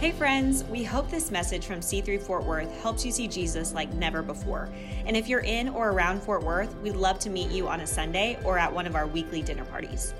Hey, friends, we hope this message from C3 Fort Worth helps you see Jesus like never before. And if you're in or around Fort Worth, we'd love to meet you on a Sunday or at one of our weekly dinner parties.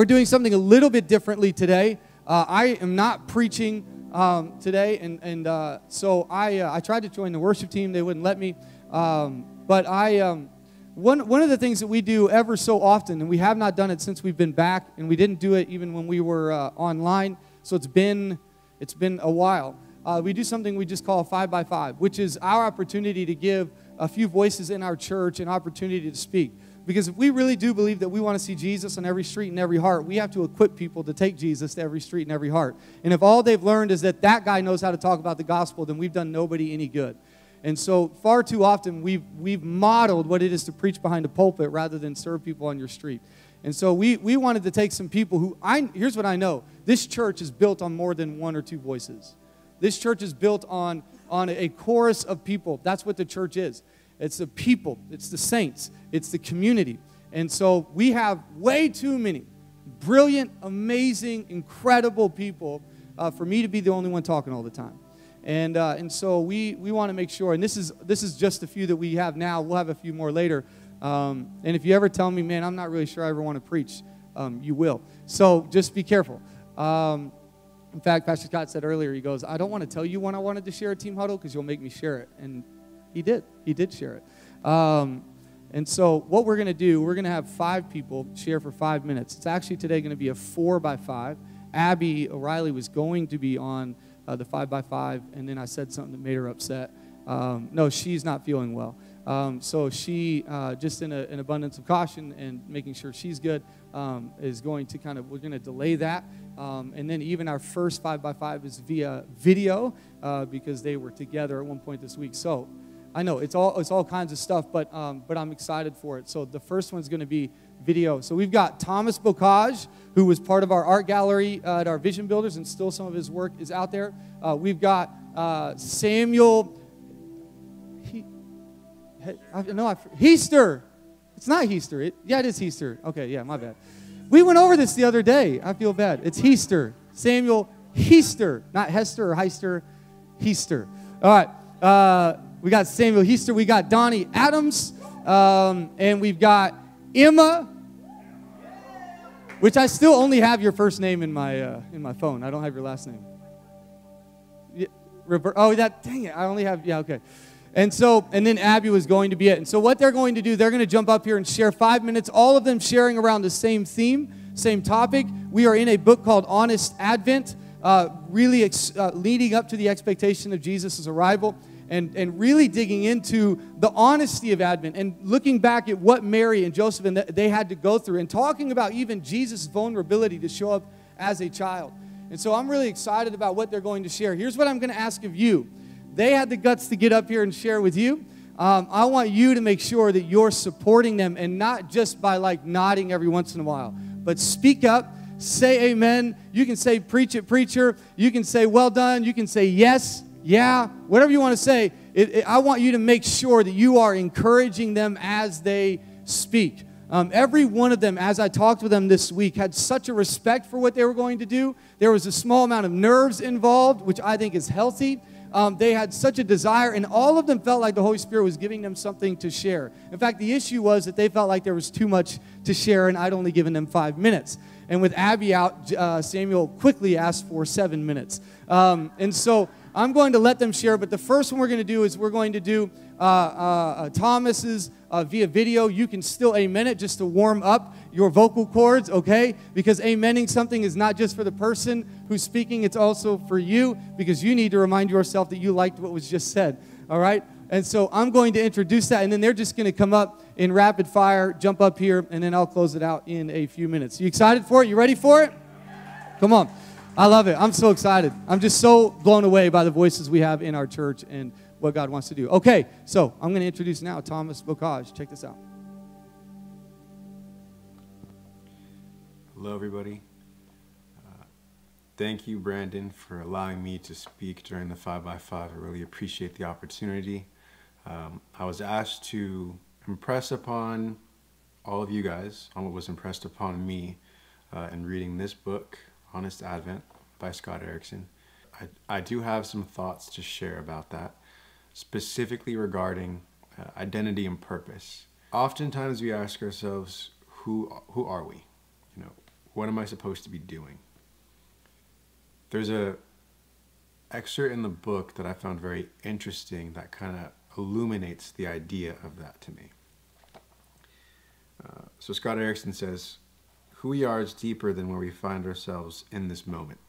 We're doing something a little bit differently today. Uh, I am not preaching um, today, and, and uh, so I, uh, I tried to join the worship team. They wouldn't let me. Um, but I, um, one, one of the things that we do ever so often, and we have not done it since we've been back, and we didn't do it even when we were uh, online, so it's been, it's been a while. Uh, we do something we just call five by five, which is our opportunity to give a few voices in our church an opportunity to speak. Because if we really do believe that we want to see Jesus on every street and every heart, we have to equip people to take Jesus to every street and every heart. And if all they've learned is that that guy knows how to talk about the gospel, then we've done nobody any good. And so, far too often, we've, we've modeled what it is to preach behind a pulpit rather than serve people on your street. And so we, we wanted to take some people who, I, here's what I know this church is built on more than one or two voices. This church is built on, on a chorus of people. That's what the church is it's the people, it's the saints, it's the community. And so we have way too many brilliant, amazing, incredible people uh, for me to be the only one talking all the time. And, uh, and so we, we want to make sure, and this is, this is just a few that we have now, we'll have a few more later. Um, and if you ever tell me, man, I'm not really sure I ever want to preach, um, you will. So just be careful. Um, in fact, Pastor Scott said earlier, he goes, I don't want to tell you when I wanted to share a team huddle because you'll make me share it. And he did. He did share it. Um, and so, what we're going to do, we're going to have five people share for five minutes. It's actually today going to be a four by five. Abby O'Reilly was going to be on uh, the five by five, and then I said something that made her upset. Um, no, she's not feeling well. Um, so she, uh, just in a, an abundance of caution and making sure she's good, um, is going to kind of, we're going to delay that. Um, and then even our first 5 by 5 is via video uh, because they were together at one point this week. So I know it's all, it's all kinds of stuff, but, um, but I'm excited for it. So the first one's going to be video. So we've got Thomas Bocage, who was part of our art gallery uh, at our Vision Builders, and still some of his work is out there. Uh, we've got uh, Samuel I, no, I, Heaster. It's not Heaster. It, yeah, it is Heaster. Okay, yeah, my bad. We went over this the other day. I feel bad. It's Heaster. Samuel Heaster. Not Hester or Heister. Heaster. All right. Uh, we got Samuel Heaster. We got Donnie Adams. Um, and we've got Emma, which I still only have your first name in my, uh, in my phone. I don't have your last name. Yeah, oh, that, dang it. I only have, yeah, okay. And so, and then Abby was going to be it. And so, what they're going to do, they're going to jump up here and share five minutes, all of them sharing around the same theme, same topic. We are in a book called Honest Advent, uh, really ex- uh, leading up to the expectation of Jesus' arrival and, and really digging into the honesty of Advent and looking back at what Mary and Joseph and they had to go through and talking about even Jesus' vulnerability to show up as a child. And so, I'm really excited about what they're going to share. Here's what I'm going to ask of you. They had the guts to get up here and share with you. Um, I want you to make sure that you're supporting them and not just by like nodding every once in a while, but speak up, say amen. You can say preach it, preacher. You can say well done. You can say yes, yeah, whatever you want to say. It, it, I want you to make sure that you are encouraging them as they speak. Um, every one of them, as I talked with them this week, had such a respect for what they were going to do. There was a small amount of nerves involved, which I think is healthy um, they had such a desire, and all of them felt like the Holy Spirit was giving them something to share. In fact, the issue was that they felt like there was too much to share, and I'd only given them five minutes. And with Abby out, uh, Samuel quickly asked for seven minutes. Um, and so I'm going to let them share, but the first one we're going to do is we're going to do uh, uh, uh Thomas's uh, via video. You can still amen it just to warm up your vocal cords, okay? Because amening something is not just for the person who's speaking, it's also for you because you need to remind yourself that you liked what was just said, all right? And so I'm going to introduce that, and then they're just going to come up in rapid fire, jump up here, and then I'll close it out in a few minutes. You excited for it? You ready for it? Come on. I love it. I'm so excited. I'm just so blown away by the voices we have in our church and what God wants to do. Okay, so I'm going to introduce now Thomas Bocage. Check this out. Hello, everybody. Uh, thank you, Brandon, for allowing me to speak during the 5x5. I really appreciate the opportunity. Um, I was asked to impress upon all of you guys on what was impressed upon me uh, in reading this book, Honest Advent. by Scott Erickson. I, I do have some thoughts to share about that, specifically regarding uh, identity and purpose. Oftentimes we ask ourselves, who, who are we? You know, what am I supposed to be doing? There's a excerpt in the book that I found very interesting that kind of illuminates the idea of that to me. Uh, so Scott Erickson says, Who we are is deeper than where we find ourselves in this moment.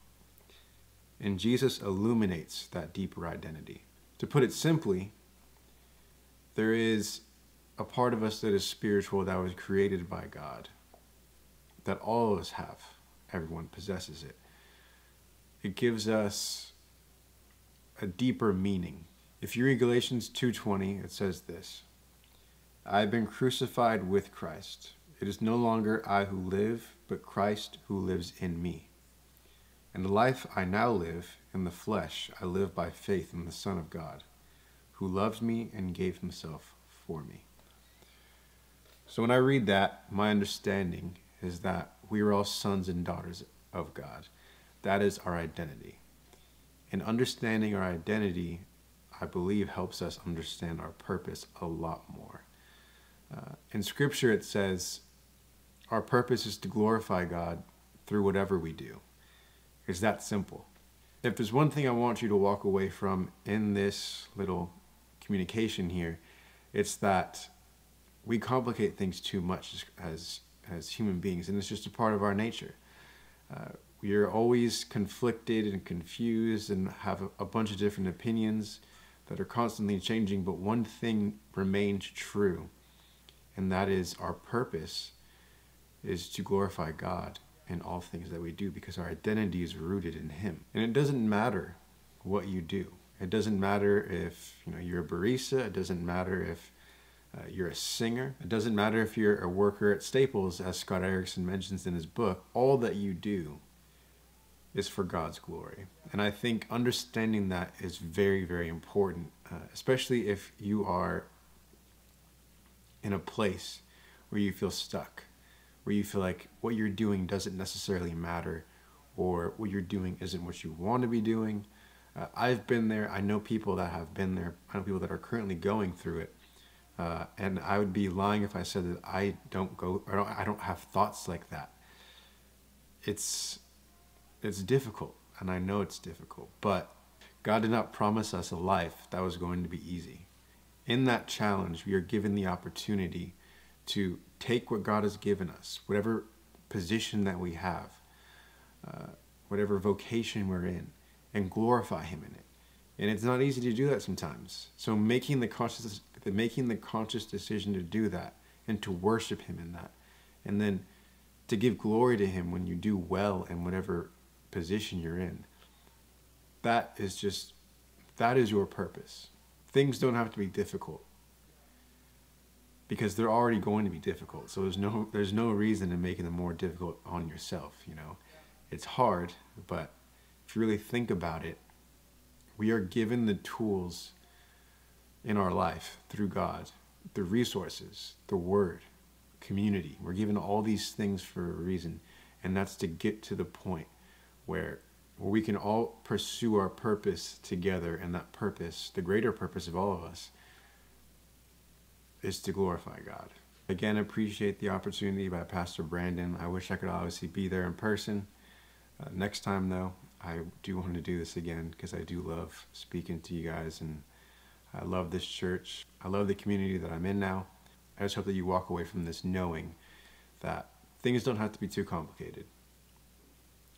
And Jesus illuminates that deeper identity. To put it simply, there is a part of us that is spiritual that was created by God, that all of us have. Everyone possesses it. It gives us a deeper meaning. If you read Galatians 2:20, it says this: I have been crucified with Christ. It is no longer I who live, but Christ who lives in me. And the life I now live in the flesh, I live by faith in the Son of God, who loved me and gave himself for me. So when I read that, my understanding is that we are all sons and daughters of God. That is our identity. And understanding our identity, I believe, helps us understand our purpose a lot more. Uh, in Scripture, it says, Our purpose is to glorify God through whatever we do. It's that simple. If there's one thing I want you to walk away from in this little communication here, it's that we complicate things too much as, as human beings, and it's just a part of our nature. Uh, we are always conflicted and confused and have a, a bunch of different opinions that are constantly changing, but one thing remains true, and that is our purpose is to glorify God in all things that we do because our identity is rooted in Him. And it doesn't matter what you do. It doesn't matter if you know you're a barista. It doesn't matter if uh, you're a singer. It doesn't matter if you're a worker at Staples, as Scott Erickson mentions in his book. All that you do is for God's glory. And I think understanding that is very, very important, uh, especially if you are in a place where you feel stuck, where you feel like what you're doing doesn't necessarily matter, or what you're doing isn't what you want to be doing. Uh, I've been there. I know people that have been there. I know people that are currently going through it. Uh, and I would be lying if I said that I don't go, I don't, I don't have thoughts like that. It's it's difficult, and I know it's difficult, but God did not promise us a life that was going to be easy. In that challenge, we are given the opportunity to take what God has given us, whatever position that we have, uh, whatever vocation we're in, and glorify Him in it. And it's not easy to do that sometimes. So making the conscious, making the conscious decision to do that and to worship Him in that, and then to give glory to Him when you do well in whatever position you're in. That is just, that is your purpose. Things don't have to be difficult because they're already going to be difficult. So there's no, there's no reason in making them more difficult on yourself, you know. It's hard, but if you really think about it, we are given the tools in our life through God, the resources, the word, community. We're given all these things for a reason, and that's to get to the point where where we can all pursue our purpose together and that purpose the greater purpose of all of us is to glorify god. Again appreciate the opportunity by pastor brandon. I wish i could obviously be there in person. Uh, next time though i do want to do this again because i do love speaking to you guys and i love this church. I love the community that i'm in now. I just hope that you walk away from this knowing that things don't have to be too complicated.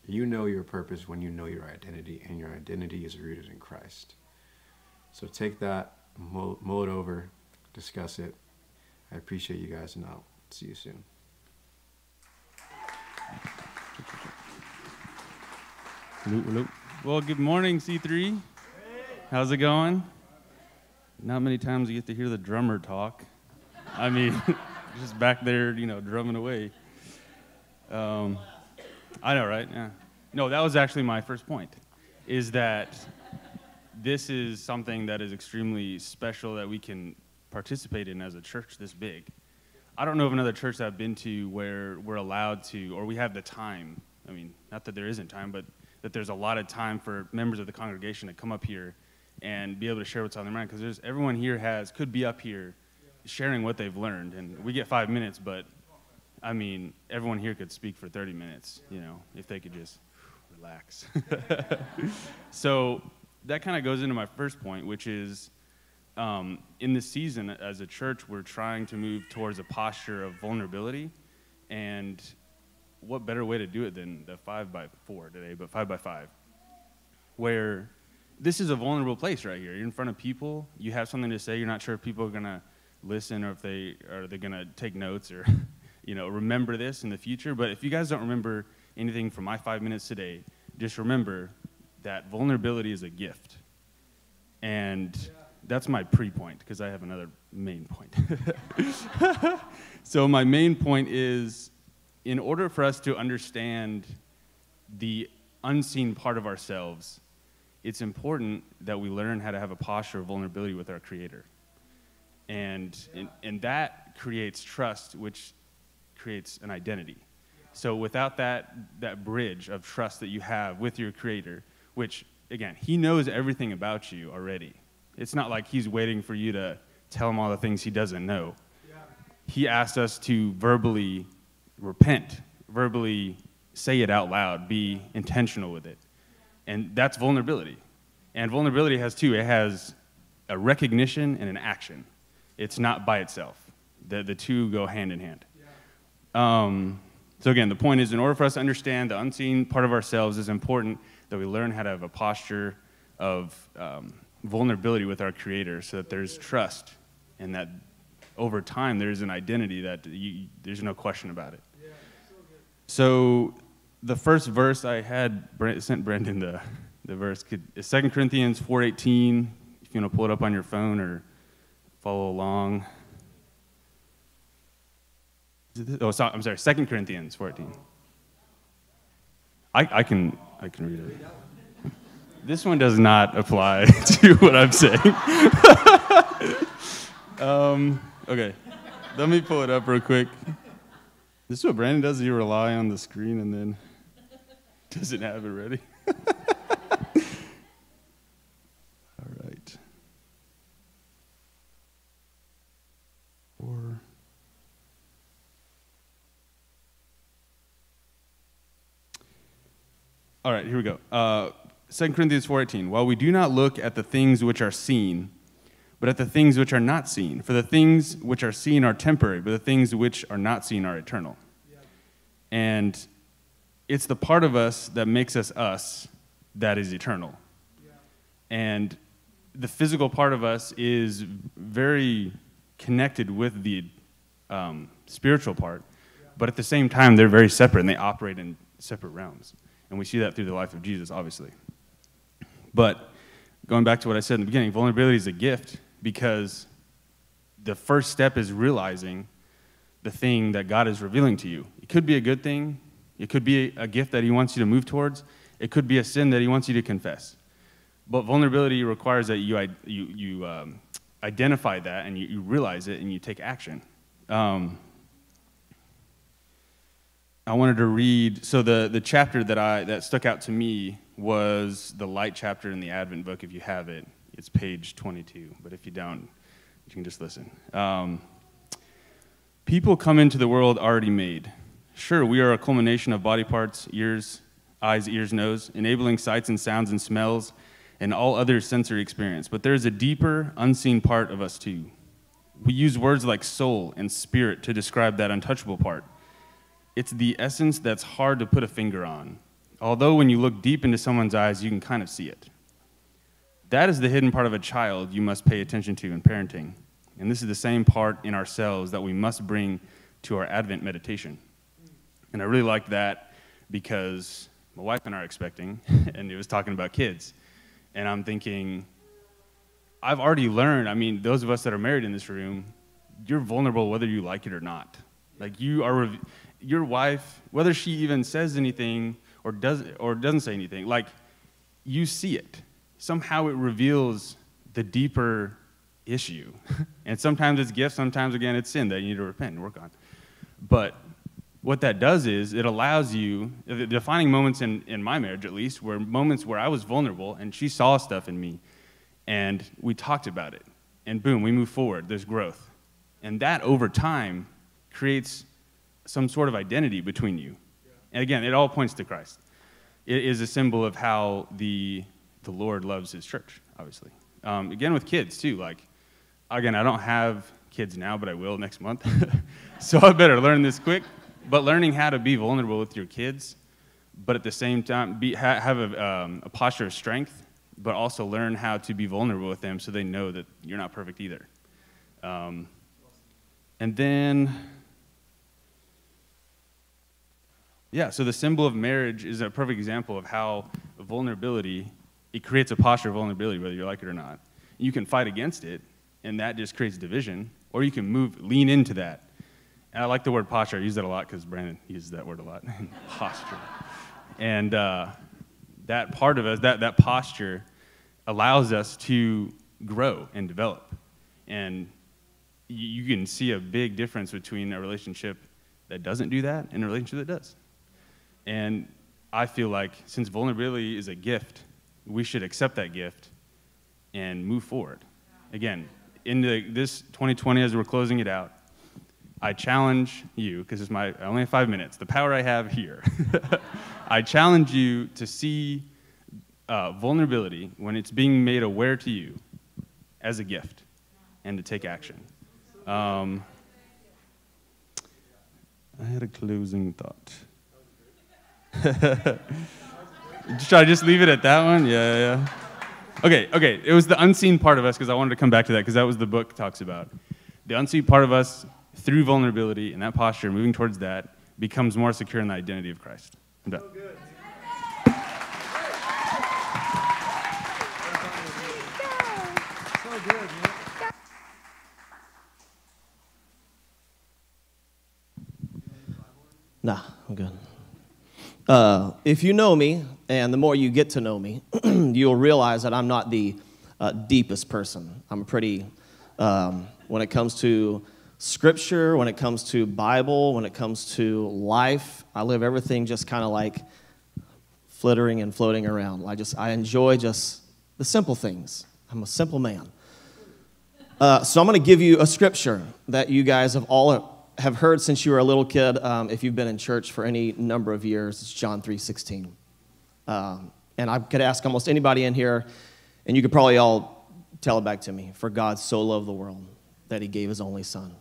You know your purpose when you know your identity, and your identity is rooted in Christ. So take that, mull, mull it over, discuss it. I appreciate you guys, and I'll see you soon. Hello, hello. Well, good morning, C3. How's it going? Not many times you get to hear the drummer talk. I mean, just back there, you know, drumming away. Um, I know, right? Yeah. No, that was actually my first point. Is that this is something that is extremely special that we can participate in as a church this big. I don't know of another church that I've been to where we're allowed to, or we have the time. I mean, not that there isn't time, but that there's a lot of time for members of the congregation to come up here and be able to share what's on their mind because everyone here has could be up here sharing what they've learned and we get five minutes but i mean everyone here could speak for 30 minutes you know if they could just relax so that kind of goes into my first point which is um, in this season as a church we're trying to move towards a posture of vulnerability and what better way to do it than the five by four today but five by five where this is a vulnerable place right here. You're in front of people. You have something to say. You're not sure if people are gonna listen or if they are they gonna take notes or, you know, remember this in the future. But if you guys don't remember anything from my five minutes today, just remember that vulnerability is a gift. And that's my pre-point because I have another main point. so my main point is, in order for us to understand the unseen part of ourselves it's important that we learn how to have a posture of vulnerability with our Creator. And, and, and that creates trust, which creates an identity. So without that, that bridge of trust that you have with your Creator, which, again, He knows everything about you already. It's not like He's waiting for you to tell Him all the things He doesn't know. He asked us to verbally repent, verbally say it out loud, be intentional with it. And that's vulnerability. And vulnerability has two it has a recognition and an action. It's not by itself, the, the two go hand in hand. Um, so, again, the point is in order for us to understand the unseen part of ourselves, is important that we learn how to have a posture of um, vulnerability with our Creator so that there's trust and that over time there's an identity that you, there's no question about it. So, the first verse I had sent Brandon the, the verse is 2 Corinthians 4.18, if you want to pull it up on your phone or follow along. Oh, sorry, I'm sorry, 2 Corinthians 14. I, I, can, I can read it. This one does not apply to what I'm saying. um, okay, let me pull it up real quick. This is what Brandon does. You rely on the screen and then doesn't have it ready. All right. Four. All right, here we go. Uh, 2 Corinthians 4:18. While we do not look at the things which are seen, but at the things which are not seen. For the things which are seen are temporary, but the things which are not seen are eternal. And it's the part of us that makes us us that is eternal. And the physical part of us is very connected with the um, spiritual part, but at the same time, they're very separate and they operate in separate realms. And we see that through the life of Jesus, obviously. But going back to what I said in the beginning, vulnerability is a gift because the first step is realizing the thing that God is revealing to you. It could be a good thing, it could be a gift that He wants you to move towards. It could be a sin that He wants you to confess. But vulnerability requires that you, you, you um, identify that and you, you, realize it and you take action. Um, I wanted to read, so the, the chapter that, I, that stuck out to me was the light chapter in the Advent book, if you have it. It's page 22, but if you don't, you can just listen. Um, people come into the world already made Sure, we are a culmination of body parts, ears, eyes, ears, nose, enabling sights and sounds and smells and all other sensory experience. But there's a deeper, unseen part of us too. We use words like soul and spirit to describe that untouchable part. It's the essence that's hard to put a finger on. Although when you look deep into someone's eyes, you can kind of see it. That is the hidden part of a child you must pay attention to in parenting. And this is the same part in ourselves that we must bring to our Advent meditation. And I really liked that because my wife and I are expecting, and it was talking about kids. And I'm thinking, I've already learned, I mean, those of us that are married in this room, you're vulnerable whether you like it or not. Like you are, your wife, whether she even says anything or, does, or doesn't say anything, like you see it. Somehow it reveals the deeper issue. and sometimes it's gift, sometimes again it's sin that you need to repent and work on. But what that does is it allows you, the defining moments in, in my marriage at least, were moments where I was vulnerable and she saw stuff in me and we talked about it. And boom, we move forward. There's growth. And that over time creates some sort of identity between you. And again, it all points to Christ. It is a symbol of how the, the Lord loves his church, obviously. Um, again, with kids, too. Like, again, I don't have kids now, but I will next month. so I better learn this quick. But learning how to be vulnerable with your kids, but at the same time, be, ha, have a, um, a posture of strength, but also learn how to be vulnerable with them so they know that you're not perfect either. Um, and then, yeah, so the symbol of marriage is a perfect example of how vulnerability, it creates a posture of vulnerability, whether you like it or not. You can fight against it, and that just creates division, or you can move, lean into that. And I like the word posture. I use that a lot because Brandon uses that word a lot. posture. And uh, that part of us, that, that posture, allows us to grow and develop. And you can see a big difference between a relationship that doesn't do that and a relationship that does. And I feel like since vulnerability is a gift, we should accept that gift and move forward. Again, in the, this 2020, as we're closing it out, I challenge you, because it's my I only have five minutes, the power I have here. I challenge you to see uh, vulnerability when it's being made aware to you as a gift and to take action. Um, I had a closing thought. Should I just leave it at that one? Yeah, yeah. Okay, okay. It was the unseen part of us because I wanted to come back to that because that was the book talks about. The unseen part of us through vulnerability and that posture, moving towards that, becomes more secure in the identity of Christ. I'm done. So Nah, I'm good. Uh, if you know me, and the more you get to know me, you'll realize that I'm not the uh, deepest person. I'm pretty, um, when it comes to scripture, when it comes to Bible, when it comes to life, I live everything just kind of like flittering and floating around. I just, I enjoy just the simple things. I'm a simple man. Uh, so I'm going to give you a scripture that you guys have all have heard since you were a little kid, um, if you've been in church for any number of years, it's John 3.16. Um, and I could ask almost anybody in here, and you could probably all tell it back to me. For God so loved the world that he gave his only son,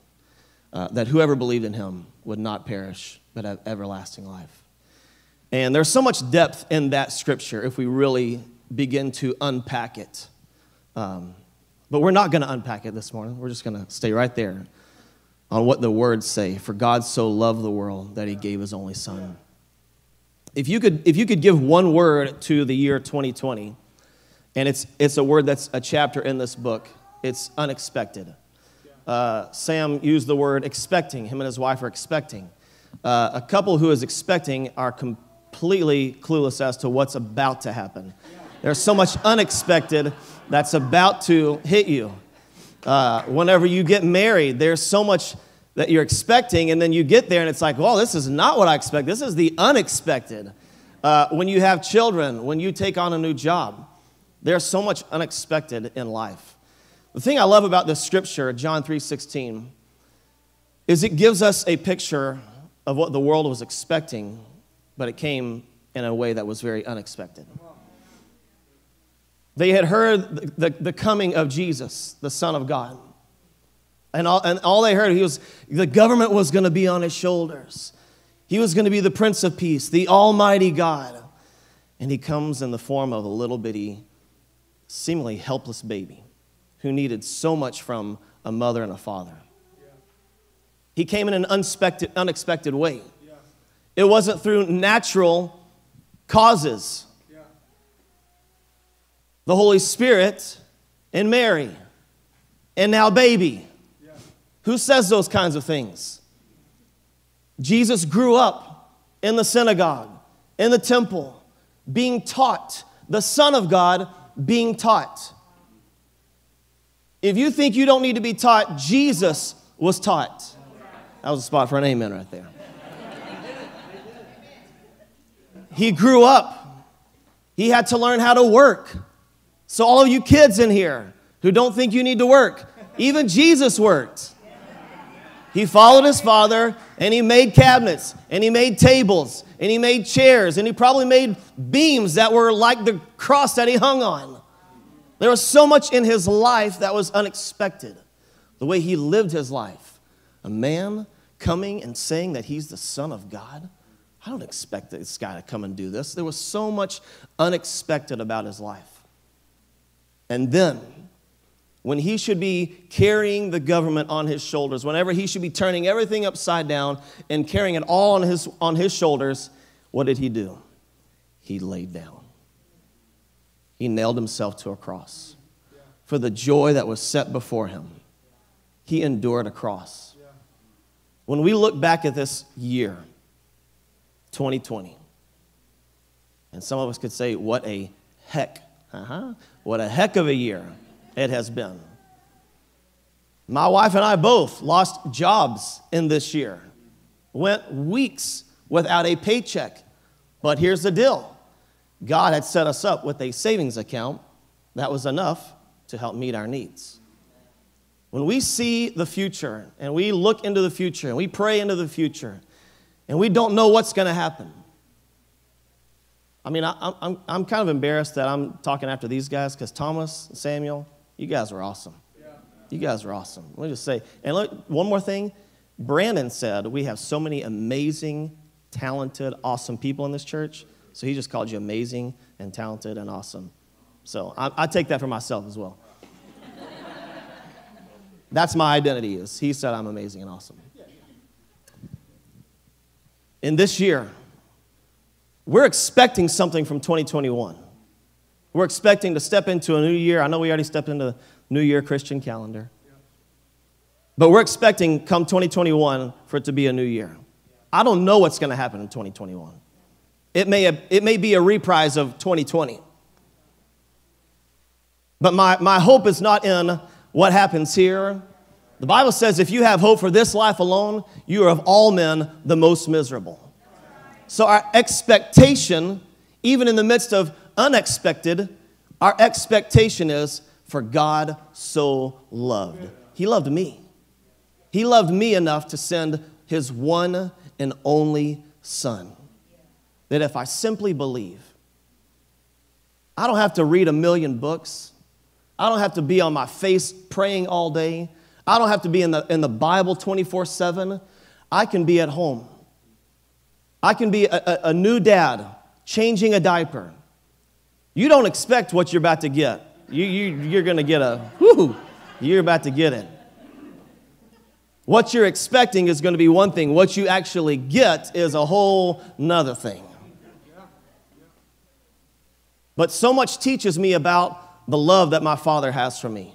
uh, that whoever believed in him would not perish, but have everlasting life. And there's so much depth in that scripture if we really begin to unpack it. Um, but we're not going to unpack it this morning. We're just going to stay right there on what the words say. For God so loved the world that he gave his only son. If you could, if you could give one word to the year 2020, and it's, it's a word that's a chapter in this book, it's unexpected. Uh, Sam used the word expecting. Him and his wife are expecting. Uh, a couple who is expecting are completely clueless as to what's about to happen. There's so much unexpected that's about to hit you. Uh, whenever you get married, there's so much that you're expecting, and then you get there and it's like, well, this is not what I expect. This is the unexpected. Uh, when you have children, when you take on a new job, there's so much unexpected in life. The thing I love about this scripture, John 3:16, is it gives us a picture of what the world was expecting, but it came in a way that was very unexpected. They had heard the, the, the, coming of Jesus, the Son of God. And all, and all they heard, he was, the government was going to be on his shoulders. He was going to be the Prince of Peace, the Almighty God. And he comes in the form of a little bitty, seemingly helpless baby who needed so much from a mother and a father. He came in an unexpected, unexpected way. It wasn't through natural causes the Holy Spirit, and Mary, and now baby. Yeah. Who says those kinds of things? Jesus grew up in the synagogue, in the temple, being taught, the Son of God being taught. If you think you don't need to be taught, Jesus was taught. That was a spot for an amen right there. He grew up. He had to learn how to work. So, all of you kids in here who don't think you need to work, even Jesus worked. He followed his father and he made cabinets and he made tables and he made chairs and he probably made beams that were like the cross that he hung on. There was so much in his life that was unexpected. The way he lived his life. A man coming and saying that he's the Son of God. I don't expect this guy to come and do this. There was so much unexpected about his life. And then, when he should be carrying the government on his shoulders, whenever he should be turning everything upside down and carrying it all on his, on his shoulders, what did he do? He laid down. He nailed himself to a cross for the joy that was set before him. He endured a cross. When we look back at this year, 2020, and some of us could say, what a heck, uh-huh, what a heck of a year it has been. My wife and I both lost jobs in this year, went weeks without a paycheck. But here's the deal God had set us up with a savings account that was enough to help meet our needs. When we see the future and we look into the future and we pray into the future and we don't know what's going to happen, I mean, I, am I'm kind of embarrassed that I'm talking after these guys because Thomas, Samuel, you guys were awesome. You guys are awesome. Let me just say, and look, one more thing. Brandon said we have so many amazing, talented, awesome people in this church. So he just called you amazing and talented and awesome. So I, I take that for myself as well. That's my identity is he said I'm amazing and awesome. In this year, we're expecting something from 2021. We're expecting to step into a new year. I know we already stepped into the New Year Christian calendar. But we're expecting come 2021 for it to be a new year. I don't know what's going to happen in 2021. It may, it may be a reprise of 2020. But my, my hope is not in what happens here. The Bible says if you have hope for this life alone, you are of all men the most miserable. So our expectation, even in the midst of unexpected, our expectation is for God so loved. He loved me. He loved me enough to send his one and only Son. That if I simply believe, I don't have to read a million books. I don't have to be on my face praying all day. I don't have to be in the, in the Bible 24 7. I can be at home. I can be a, a, a new dad changing a diaper. You don't expect what you're about to get. You, you, you're going to get a, whoo, you're about to get it. What you're expecting is going to be one thing. What you actually get is a whole nother thing. But so much teaches me about the love that my father has for me.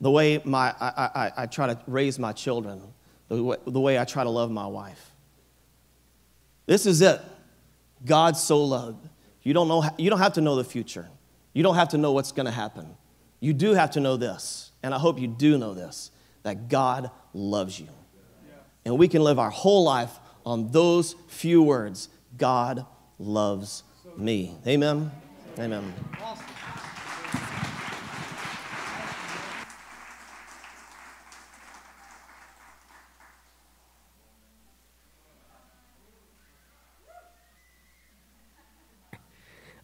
The way my, I, I, I try to raise my children, the way, the way I try to love my wife. This is it. God so loved. You don't, know, you don't have to know the future. You don't have to know what's going to happen. You do have to know this, and I hope you do know this that God loves you. And we can live our whole life on those few words God loves me. Amen. Amen.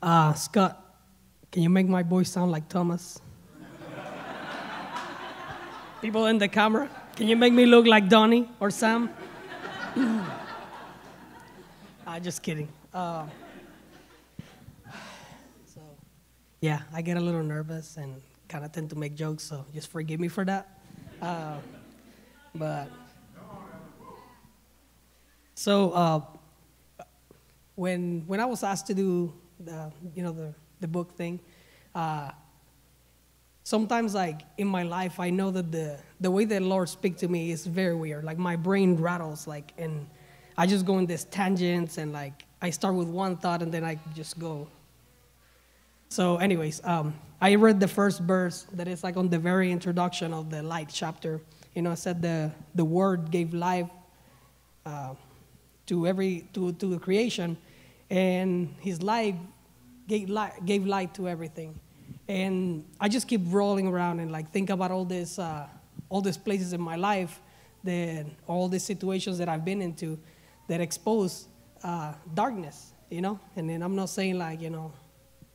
Uh, Scott, can you make my voice sound like Thomas? People in the camera, can you make me look like Donnie or Sam? Uh, just kidding. Uh, so, yeah, I get a little nervous and kind of tend to make jokes, so just forgive me for that. Uh, but so uh, when when I was asked to do the you know the the book thing. Uh, sometimes like in my life, I know that the the way that Lord speak to me is very weird. Like my brain rattles, like and I just go in these tangents and like I start with one thought and then I just go. So, anyways, um, I read the first verse that is like on the very introduction of the light chapter. You know, it said the the Word gave life uh, to every to to the creation and his life gave light, gave light to everything. And I just keep rolling around and like think about all this, uh, all these places in my life, that all these situations that I've been into, that expose uh, darkness, you know. And then I'm not saying like you know,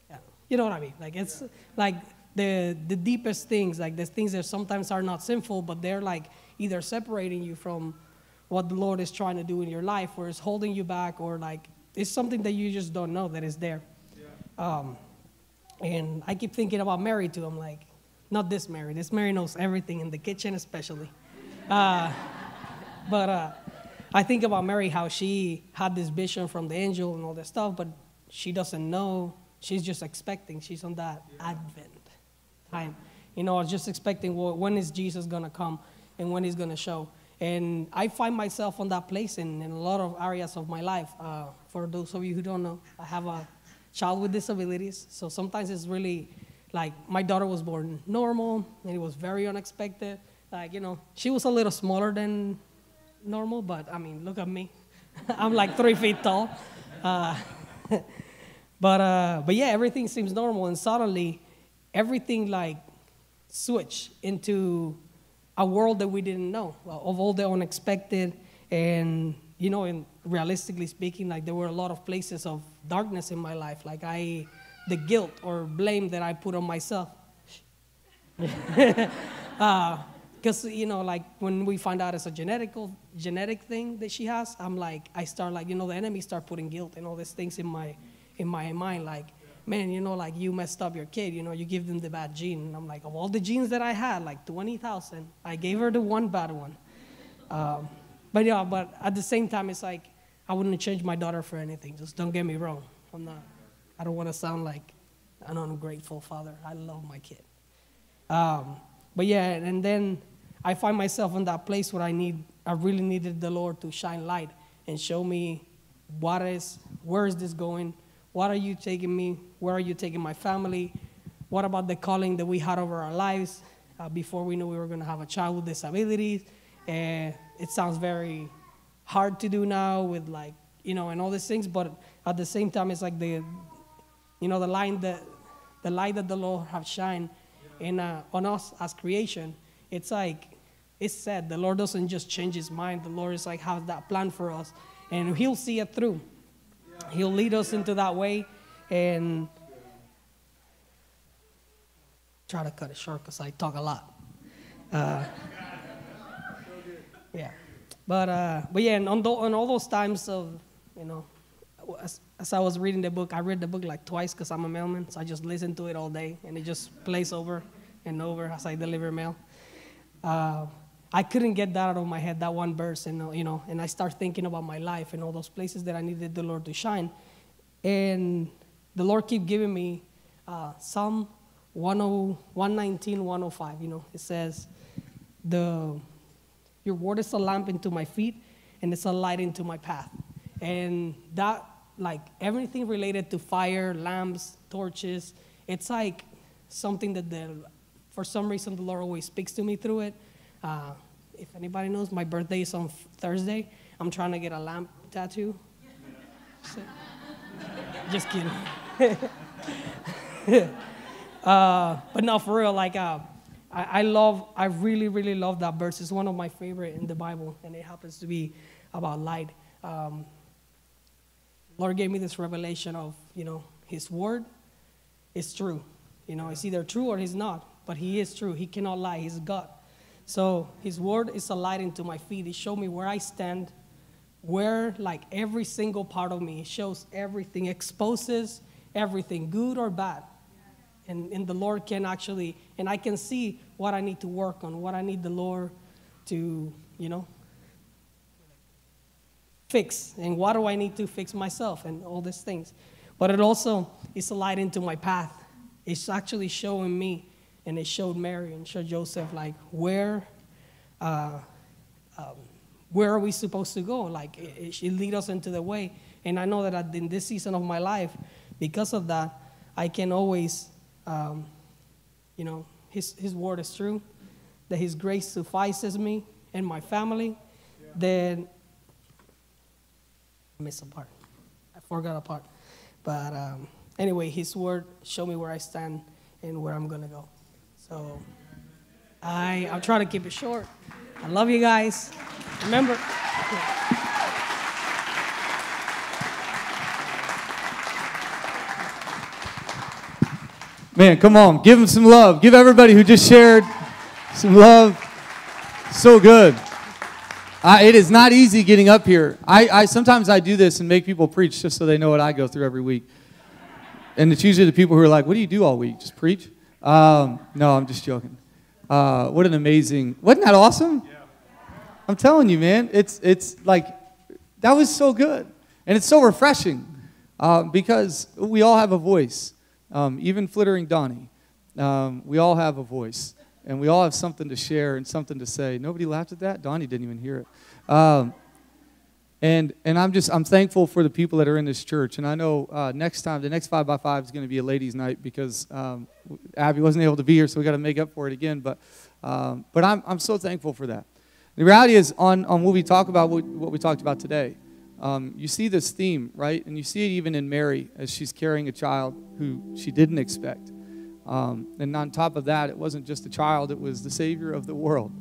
yeah, you know what I mean. Like it's like the the deepest things, like the things that sometimes are not sinful, but they're like either separating you from what the Lord is trying to do in your life, or is holding you back, or like it's something that you just don't know that is there. Um, and I keep thinking about Mary too. I'm like, not this Mary. This Mary knows everything in the kitchen, especially. Uh, but uh, I think about Mary, how she had this vision from the angel and all that stuff, but she doesn't know. She's just expecting. She's on that Advent time. You know, I was just expecting well, when is Jesus going to come and when he's going to show. And I find myself on that place in, in a lot of areas of my life. Uh, for those of you who don't know, I have a child with disabilities. So sometimes it's really like my daughter was born normal and it was very unexpected. Like, you know, she was a little smaller than normal, but I mean, look at me. I'm like three feet tall. Uh, but, uh, but yeah, everything seems normal. And suddenly, everything like switched into a world that we didn't know of all the unexpected and you know and realistically speaking like there were a lot of places of darkness in my life like i the guilt or blame that i put on myself. Because uh, you know like when we find out it's a genetical genetic thing that she has i'm like i start like you know the enemy start putting guilt and all these things in my in my mind like man, you know, like you messed up your kid, you know, you give them the bad gene. And I'm like, of all the genes that I had, like 20,000, I gave her the one bad one. Um, but yeah, but at the same time, it's like, I wouldn't change my daughter for anything. Just don't get me wrong. I'm not, I don't want to sound like an ungrateful father. I love my kid. Um, but yeah, and then I find myself in that place where I need, I really needed the Lord to shine light and show me what is, where is this going? What are you taking me? Where are you taking my family? What about the calling that we had over our lives uh, before we knew we were going to have a child with disabilities? And it sounds very hard to do now with like, you know, and all these things, but at the same time, it's like the, you know, the line that, the light that the Lord have shined in, uh, on us as creation. It's like, it's said, the Lord doesn't just change his mind. The Lord is like, has that plan for us, and he'll see it through. He'll lead us into that way and try to cut it short because I talk a lot. Uh, yeah. But, uh, but yeah, and on, the, on all those times of, you know, as, as, I was reading the book, I read the book like twice because I'm a mailman, so I just listen to it all day and it just plays over and over as I deliver mail. Uh, I couldn't get that out of my head, that one verse, and you know, and I start thinking about my life and all those places that I needed the Lord to shine, and the Lord keep giving me uh, Psalm 119, 105. You know, it says, "The your word is a lamp into my feet, and it's a light into my path," and that like everything related to fire, lamps, torches, it's like something that the for some reason the Lord always speaks to me through it. Uh, if anybody knows, my birthday is on Thursday. I'm trying to get a lamp tattoo. So, just kidding. uh, but no, for real, like, uh, I, I, love, I really, really love that verse. It's one of my favorite in the Bible, and it happens to be about light. Um, Lord gave me this revelation of, you know, His word is true. You know, it's either true or He's not, but He is true. He cannot lie. He's God. So his word is a light into my feet. It shows me where I stand, where like every single part of me. Shows everything, exposes everything, good or bad. And, and the Lord can actually, and I can see what I need to work on, what I need the Lord to, you know, fix, and what do I need to fix myself, and all these things. But it also is a light into my path. It's actually showing me and it showed Mary and showed Joseph like where, uh, um, where are we supposed to go? Like it, it lead us into the way. And I know that in this season of my life, because of that, I can always, um, you know, his, his word is true, that his grace suffices me and my family. Yeah. Then I a part. I forgot a part. But um, anyway, His Word showed me where I stand and where I'm gonna go. So I I'll try to keep it short. I love you guys. Remember. Man, come on. Give them some love. Give everybody who just shared some love. So good. I, it is not easy getting up here. I, I sometimes I do this and make people preach just so they know what I go through every week. And it's usually the people who are like, "What do you do all week? Just preach?" Um, no, I'm just joking. Uh, what an amazing! Wasn't that awesome? I'm telling you, man. It's it's like that was so good, and it's so refreshing uh, because we all have a voice. Um, even flittering Donnie, um, we all have a voice, and we all have something to share and something to say. Nobody laughed at that. Donnie didn't even hear it. Um, and and I'm just I'm thankful for the people that are in this church. And I know uh, next time the next five by five is going to be a ladies' night because um, Abby wasn't able to be here, so we got to make up for it again. But um, but I'm I'm so thankful for that. The reality is on on what we talk about what, what we talked about today. Um, you see this theme, right? And you see it even in Mary as she's carrying a child who she didn't expect. Um, and on top of that, it wasn't just a child, it was the Savior of the world,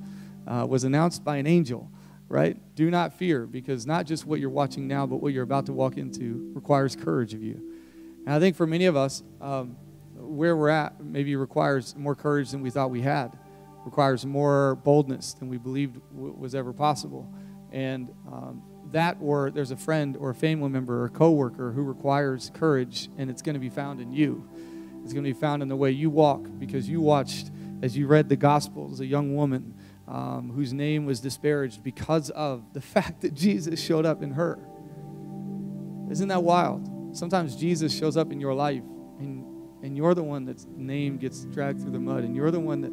uh, was announced by an angel, right? Do not fear, because not just what you're watching now, but what you're about to walk into requires courage of you. And I think for many of us, um, where we're at maybe requires more courage than we thought we had, requires more boldness than we believed w- was ever possible. And um, that or there's a friend or a family member or a coworker who requires courage and it's going to be found in you it's going to be found in the way you walk because you watched as you read the gospels a young woman um, whose name was disparaged because of the fact that jesus showed up in her isn't that wild sometimes jesus shows up in your life and, and you're the one that's name gets dragged through the mud and you're the one that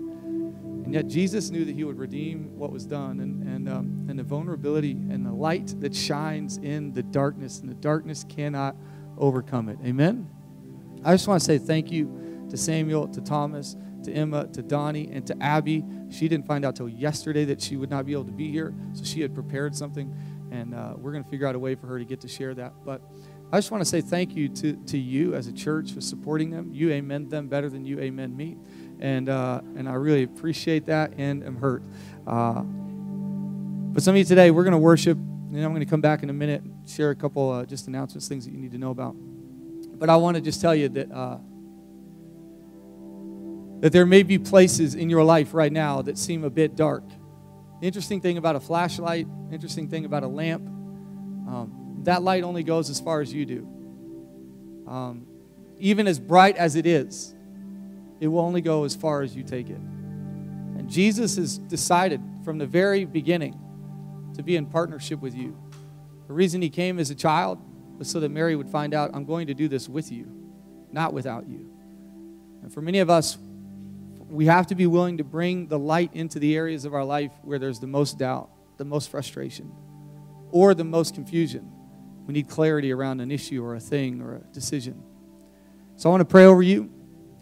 and yet Jesus knew that he would redeem what was done and, and, um, and the vulnerability and the light that shines in the darkness, and the darkness cannot overcome it. Amen? I just want to say thank you to Samuel, to Thomas, to Emma, to Donnie, and to Abby. She didn't find out till yesterday that she would not be able to be here, so she had prepared something, and uh, we're going to figure out a way for her to get to share that. But I just want to say thank you to, to you as a church for supporting them. You amen them better than you amen me and uh, and I really appreciate that and am hurt. Uh, but some of you today, we're going to worship, and I'm going to come back in a minute, share a couple uh, just announcements, things that you need to know about. But I want to just tell you that uh, that there may be places in your life right now that seem a bit dark. The interesting thing about a flashlight, interesting thing about a lamp, um, that light only goes as far as you do. Um, even as bright as it is, it will only go as far as you take it. And Jesus has decided from the very beginning to be in partnership with you. The reason he came as a child was so that Mary would find out, I'm going to do this with you, not without you. And for many of us, we have to be willing to bring the light into the areas of our life where there's the most doubt, the most frustration, or the most confusion. We need clarity around an issue or a thing or a decision. So I want to pray over you.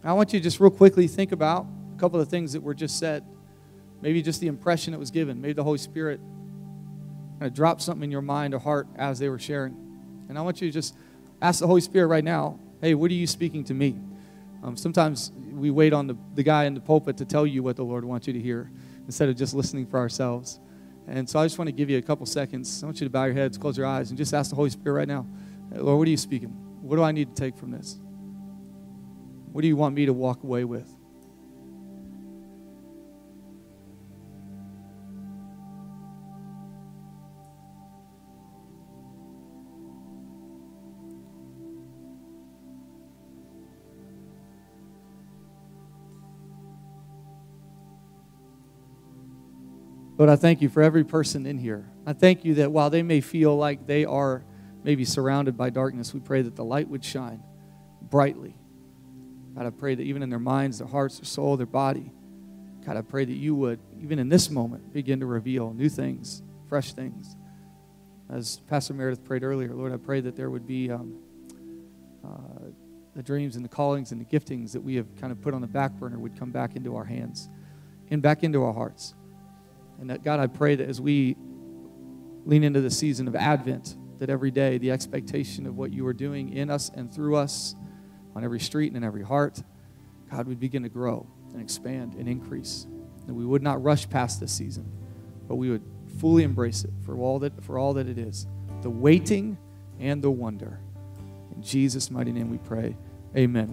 I want you to just real quickly think about a couple of things that were just said. Maybe just the impression that was given. Maybe the Holy Spirit kind of dropped something in your mind or heart as they were sharing. And I want you to just ask the Holy Spirit right now, hey, what are you speaking to me? Um, sometimes we wait on the, the guy in the pulpit to tell you what the Lord wants you to hear instead of just listening for ourselves. And so I just want to give you a couple seconds. I want you to bow your heads, close your eyes, and just ask the Holy Spirit right now, Lord, what are you speaking? What do I need to take from this? What do you want me to walk away with? Lord, I thank you for every person in here. I thank you that while they may feel like they are maybe surrounded by darkness, we pray that the light would shine brightly. God, I pray that even in their minds, their hearts, their soul, their body, God, I pray that you would, even in this moment, begin to reveal new things, fresh things. As Pastor Meredith prayed earlier, Lord, I pray that there would be um, uh, the dreams and the callings and the giftings that we have kind of put on the back burner would come back into our hands and back into our hearts. And that, God, I pray that as we lean into the season of Advent, that every day the expectation of what you are doing in us and through us on every street and in every heart, God, would begin to grow and expand and increase. That we would not rush past this season, but we would fully embrace it for all that, for all that it is the waiting and the wonder. In Jesus' mighty name we pray. Amen.